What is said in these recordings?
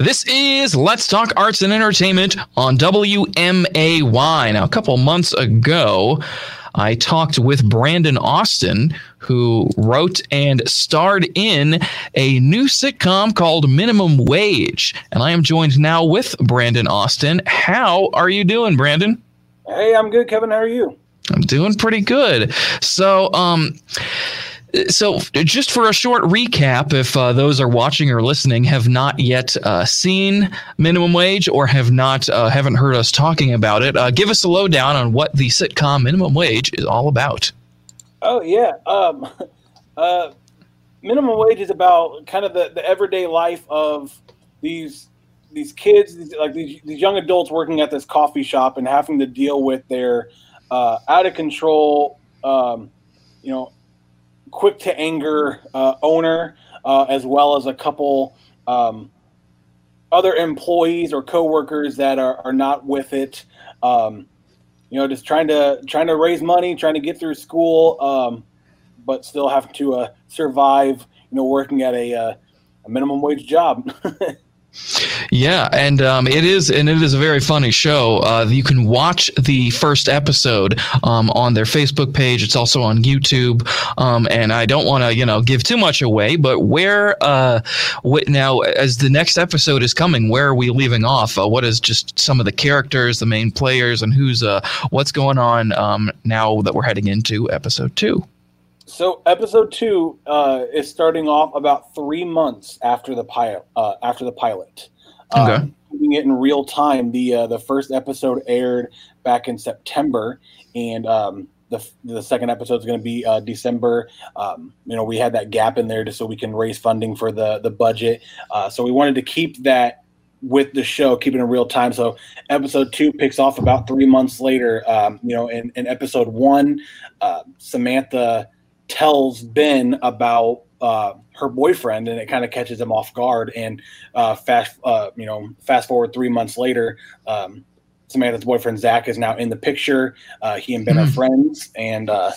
This is Let's Talk Arts and Entertainment on WMAY. Now, a couple months ago, I talked with Brandon Austin, who wrote and starred in a new sitcom called Minimum Wage. And I am joined now with Brandon Austin. How are you doing, Brandon? Hey, I'm good, Kevin. How are you? I'm doing pretty good. So, um, so, just for a short recap, if uh, those are watching or listening have not yet uh, seen minimum wage or have not uh, haven't heard us talking about it, uh, give us a lowdown on what the sitcom minimum wage is all about. Oh yeah, um, uh, minimum wage is about kind of the, the everyday life of these these kids, these, like these, these young adults working at this coffee shop and having to deal with their uh, out of control, um, you know quick to anger uh, owner, uh, as well as a couple um, other employees or coworkers that are, are not with it. Um, you know, just trying to trying to raise money, trying to get through school, um, but still have to uh, survive. You know, working at a, uh, a minimum wage job. Yeah, and um, it is, and it is a very funny show. Uh, you can watch the first episode um, on their Facebook page. It's also on YouTube. Um, and I don't want to, you know, give too much away, but where uh, wh- now, as the next episode is coming, where are we leaving off? Uh, what is just some of the characters, the main players, and who's uh, what's going on um, now that we're heading into episode two? So episode two uh, is starting off about three months after the pilot. Uh, after the pilot, okay. Um, doing it in real time. The uh, the first episode aired back in September, and um, the the second episode is going to be uh, December. Um, you know, we had that gap in there just so we can raise funding for the the budget. Uh, so we wanted to keep that with the show, keep it in real time. So episode two picks off about three months later. Um, you know, in, in episode one, uh, Samantha tells Ben about uh, her boyfriend, and it kind of catches him off guard. And uh, fast, uh, you know, fast forward three months later, um, Samantha's boyfriend Zach is now in the picture. Uh, he and Ben are friends, and uh,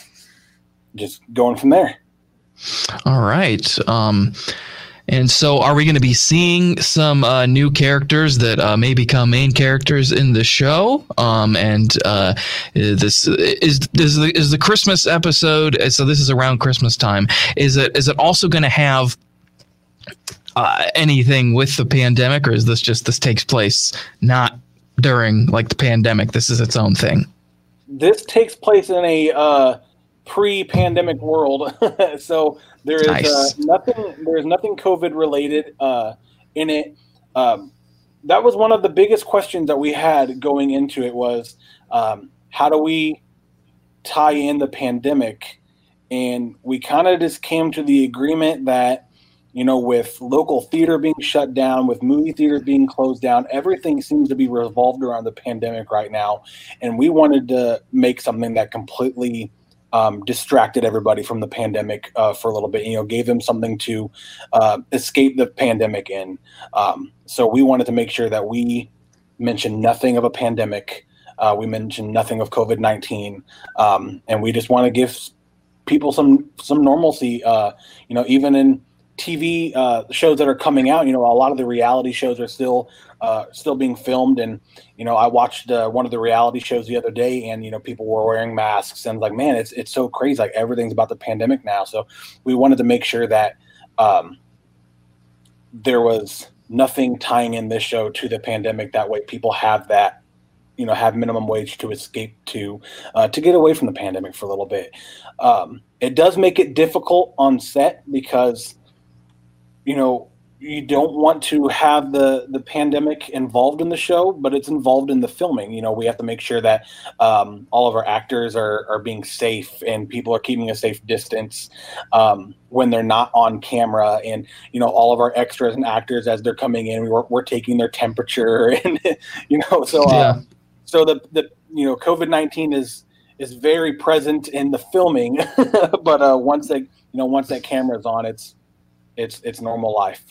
just going from there. All right. Um, and so, are we going to be seeing some uh, new characters that uh, may become main characters in the show? Um, and uh, this is is the, is the Christmas episode. So this is around Christmas time. Is it is it also going to have uh, anything with the pandemic, or is this just this takes place not during like the pandemic? This is its own thing. This takes place in a uh, pre-pandemic world, so there is uh, nothing. There is nothing COVID related uh, in it. Um, that was one of the biggest questions that we had going into it was um, how do we tie in the pandemic, and we kind of just came to the agreement that you know with local theater being shut down, with movie theaters being closed down, everything seems to be revolved around the pandemic right now, and we wanted to make something that completely um, distracted everybody from the pandemic uh, for a little bit. You know, gave them something to uh, escape the pandemic in. Um, so we wanted to make sure that we mentioned nothing of a pandemic. Uh, we mentioned nothing of COVID nineteen, um, and we just want to give people some some normalcy. Uh, you know, even in TV uh, shows that are coming out, you know, a lot of the reality shows are still uh, still being filmed. And you know, I watched uh, one of the reality shows the other day, and you know, people were wearing masks, and like, man, it's it's so crazy. Like everything's about the pandemic now. So we wanted to make sure that um, there was nothing tying in this show to the pandemic. That way, people have that. You know, have minimum wage to escape to, uh, to get away from the pandemic for a little bit. Um, it does make it difficult on set because you know you don't want to have the the pandemic involved in the show but it's involved in the filming. You know we have to make sure that um, all of our actors are, are being safe and people are keeping a safe distance um, when they're not on camera. And you know all of our extras and actors as they're coming in we're, we're taking their temperature and you know so uh, Yeah. so the the you know covid-19 is is very present in the filming. But uh once that you know once that camera's on it's it's it's normal life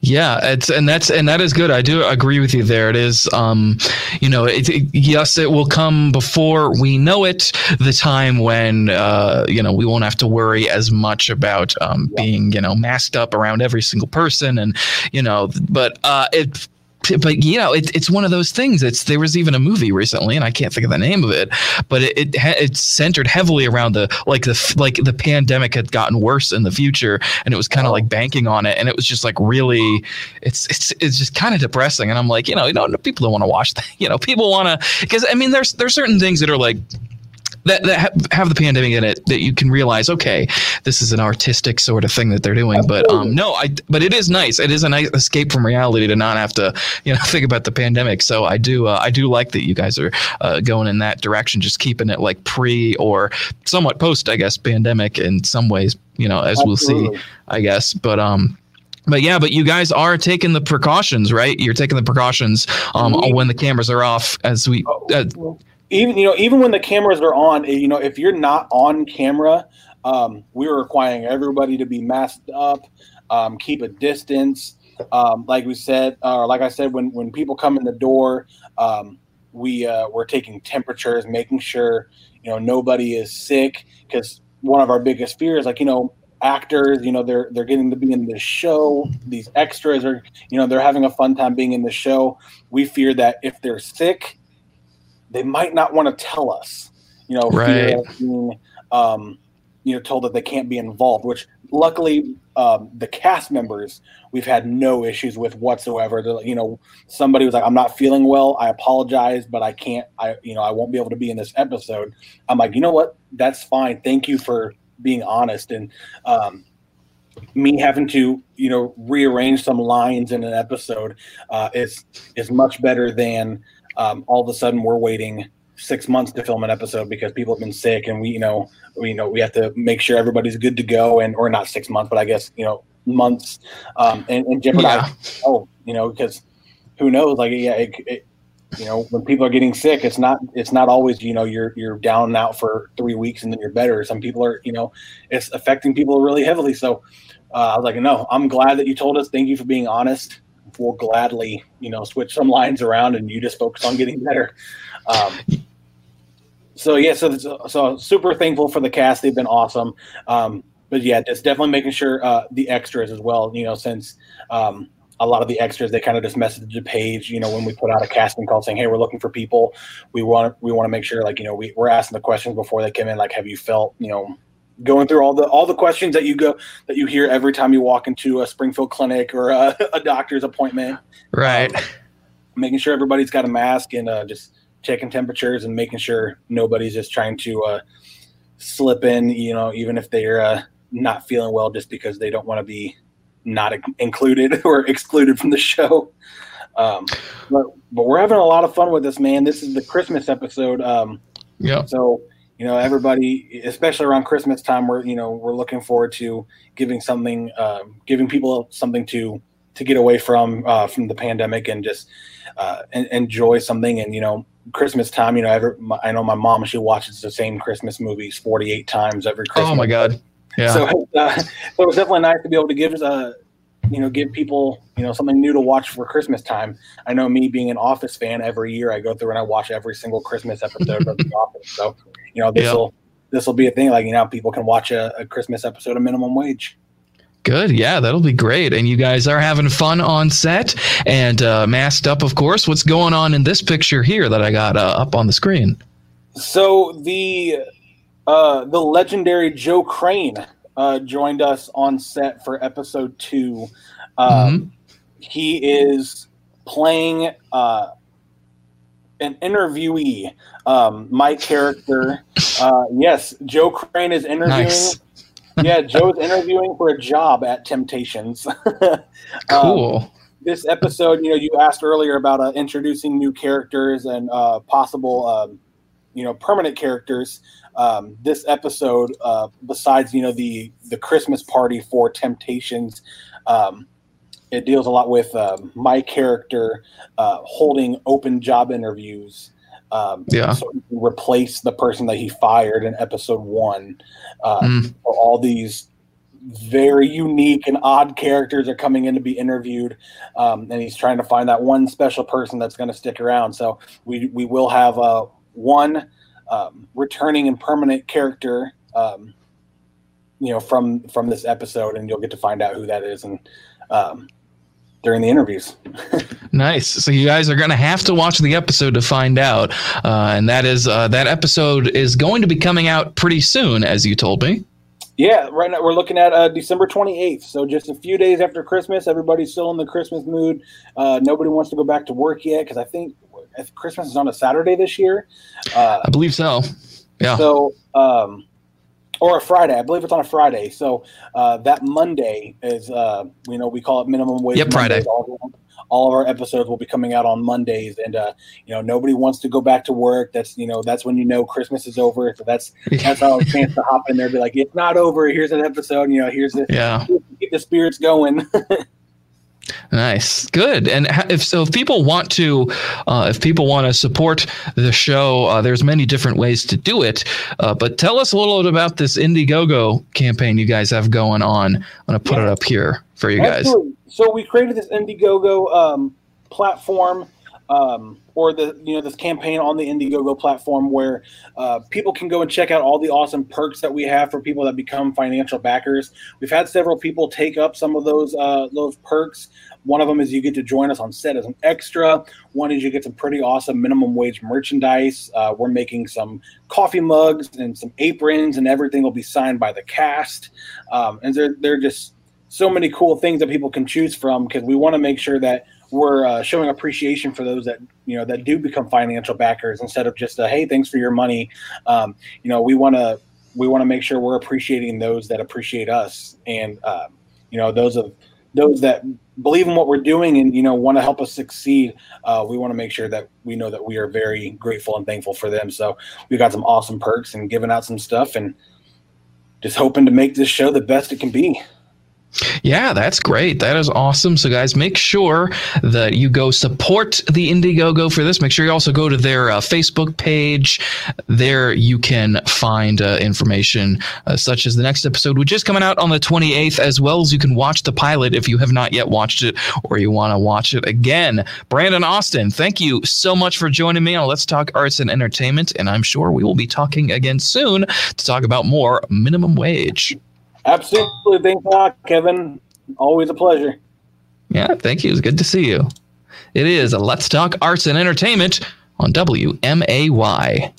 Yeah, it's and that's and that is good. I do agree with you there. It is, um, you know, it, it, yes, it will come before we know it. The time when uh, you know we won't have to worry as much about um, being you know masked up around every single person, and you know, but uh, it but you know, it, it's one of those things. It's there was even a movie recently, and I can't think of the name of it, but it it it's centered heavily around the like the like the pandemic had gotten worse in the future, and it was kind of oh. like banking on it, and it was just like really, it's it's it's just kind of depressing. And I'm like, you know, you know, people don't want to watch that. You know, people want to because I mean, there's there's certain things that are like that, that have the pandemic in it that you can realize okay this is an artistic sort of thing that they're doing but um no i but it is nice it is a nice escape from reality to not have to you know think about the pandemic so i do uh, i do like that you guys are uh, going in that direction just keeping it like pre or somewhat post i guess pandemic in some ways you know as Absolutely. we'll see i guess but um but yeah, but you guys are taking the precautions, right? You're taking the precautions um, when the cameras are off, as we. Uh, even you know even when the cameras are on you know if you're not on camera um, we're requiring everybody to be masked up um, keep a distance. Um, like we said or uh, like i said when when people come in the door um, we uh, we're taking temperatures making sure you know nobody is sick because one of our biggest fears like you know actors you know they're they're getting to be in the show. These extras are you know they're having a fun time being in the show. We fear that if they're sick they might not want to tell us. You know, right. being, um, you know, told that they can't be involved. Which luckily, um, the cast members we've had no issues with whatsoever. They're, you know, somebody was like, "I'm not feeling well. I apologize, but I can't. I, you know, I won't be able to be in this episode." I'm like, you know what? That's fine. Thank you for being honest and. Um, me having to you know rearrange some lines in an episode uh, is is much better than um, all of a sudden we're waiting six months to film an episode because people have been sick and we you know we you know we have to make sure everybody's good to go and or not six months but i guess you know months um and, and jeopardize yeah. oh you know because who knows? Like yeah it, it, you know when people are getting sick it's not it's not always you know you're you're down and out for three weeks and then you're better. Some people are you know it's affecting people really heavily. So uh, i was like no i'm glad that you told us. Thank you for being honest will gladly, you know, switch some lines around and you just focus on getting better. Um, so yeah, so so super thankful for the cast. They've been awesome. Um, but yeah, just definitely making sure uh, the extras as well. You know, since um, a lot of the extras they kind of just message the page. You know, when we put out a casting call saying, "Hey, we're looking for people," we want we want to make sure like you know we, we're asking the questions before they come in. Like, have you felt you know going through all the all the questions that you go that you hear every time you walk into a Springfield clinic or a, a doctor's appointment. Right. Um, making sure everybody's got a mask and uh, just checking temperatures and making sure nobody's just trying to uh, slip in. You know, even if they're uh, not feeling well, just because they don't want to be not included or excluded from the show. Um, but but we're having a lot of fun with this, man. This is the Christmas episode. Um, yeah. So you know everybody especially around christmas time we're you know we're looking forward to giving something uh, giving people something to to get away from uh, from the pandemic and just uh, and, enjoy something. And you know christmas time you know ever, i know my mom she watches the same christmas movies 48 times every christmas oh my god. Yeah. So, uh, so it was definitely nice to be able to give uh, you know give people you know something new to watch for christmas time i know me being an office fan every year i go through and i watch every single christmas episode of the office so you know this will this will be a thing like you know people can watch a, a christmas episode of minimum wage Good. Yeah, that'll be great. And you guys are having fun on set and uh, masked up, of course. What's going on in this picture here that I got uh, up on the screen? So the uh, the legendary Joe Crane uh, joined us on set for episode two. Um, mm-hmm. He is playing uh, an interviewee. Um, my character, uh, yes, Joe Crane is interviewing. Nice. yeah, Joe's interviewing for a job at Temptations. cool. Um, this episode, you know, you asked earlier about uh, introducing new characters and uh, possible, um, you know, permanent characters um, this episode, uh, besides you know the the Christmas party for Temptations, um, it deals a lot with uh, my character uh, holding open job interviews. Um, yeah. So replace the person that he fired in episode one. Uh, mm. For all these very unique and odd characters are coming in to be interviewed, um, and he's trying to find that one special person that's going to stick around. So we we will have uh, one um, returning and permanent character, um, you know, from from this episode, and you'll get to find out who that is and um, during the interviews. nice. So you guys are going to have to watch the episode to find out, uh, and that is uh, that episode is going to be coming out pretty soon, as you told me. Yeah, right now we're looking at uh, December 28th. So just a few days after Christmas, everybody's still in the Christmas mood. Uh, nobody wants to go back to work yet because I think Christmas is on a Saturday this year. Uh, I believe so. Yeah. So, um, or a Friday. I believe it's on a Friday. So uh, that Monday is, uh, you know, we call it minimum wage. Yep, Friday. All, all, of our episodes will be coming out on Mondays, and uh, you know, nobody wants to go back to work. That's you know, that's when you know Christmas is over. So that's that's our chance to hop in there, be like, it's not over. Here's an episode. You know, here's the yeah, keep the spirits going. Nice, good. And if so, if people want to, uh, if people want to support the show, uh, there's many different ways to do it. Uh, but tell us a little bit about this Indiegogo campaign you guys have going on. I'm gonna put yeah. it up here for you Absolutely. guys. So we created this Indiegogo um, platform um, or the you know this campaign on the Indiegogo platform where uh, people can go and check out all the awesome perks that we have for people that become financial backers. We've had several people take up some of those uh, those perks. One of them is you get to join us on set as an extra. One is you get some pretty awesome minimum wage merchandise. Uh, we're making some coffee mugs and some aprons, and everything will be signed by the cast. Um, and they're they're just so many cool things that people can choose from because we want to make sure that we're uh, showing appreciation for those that you know that do become financial backers instead of just a hey thanks for your money. Um, you know we want to we want to make sure we're appreciating those that appreciate us and um, you know those of those that believe in what we're doing and you know want to help us succeed uh, we want to make sure that we know that we are very grateful and thankful for them. So we've got some awesome perks and giving out some stuff and just hoping to make this show the best it can be yeah, that's great. That is awesome. So, guys, make sure that you go support the Indiegogo for this. Make sure you also go to their uh, Facebook page. There you can find uh, information uh, such as the next episode, which is coming out on the 28th, as well as you can watch the pilot if you have not yet watched it or you want to watch it again. Brandon Austin, thank you so much for joining me on Let's Talk Arts and Entertainment. And I'm sure we will be talking again soon to talk about more minimum wage. Absolutely. Thanks lot, Kevin. Always a pleasure. Yeah, thank you. It's good to see you. It is Let's Talk Arts and Entertainment on WMAY.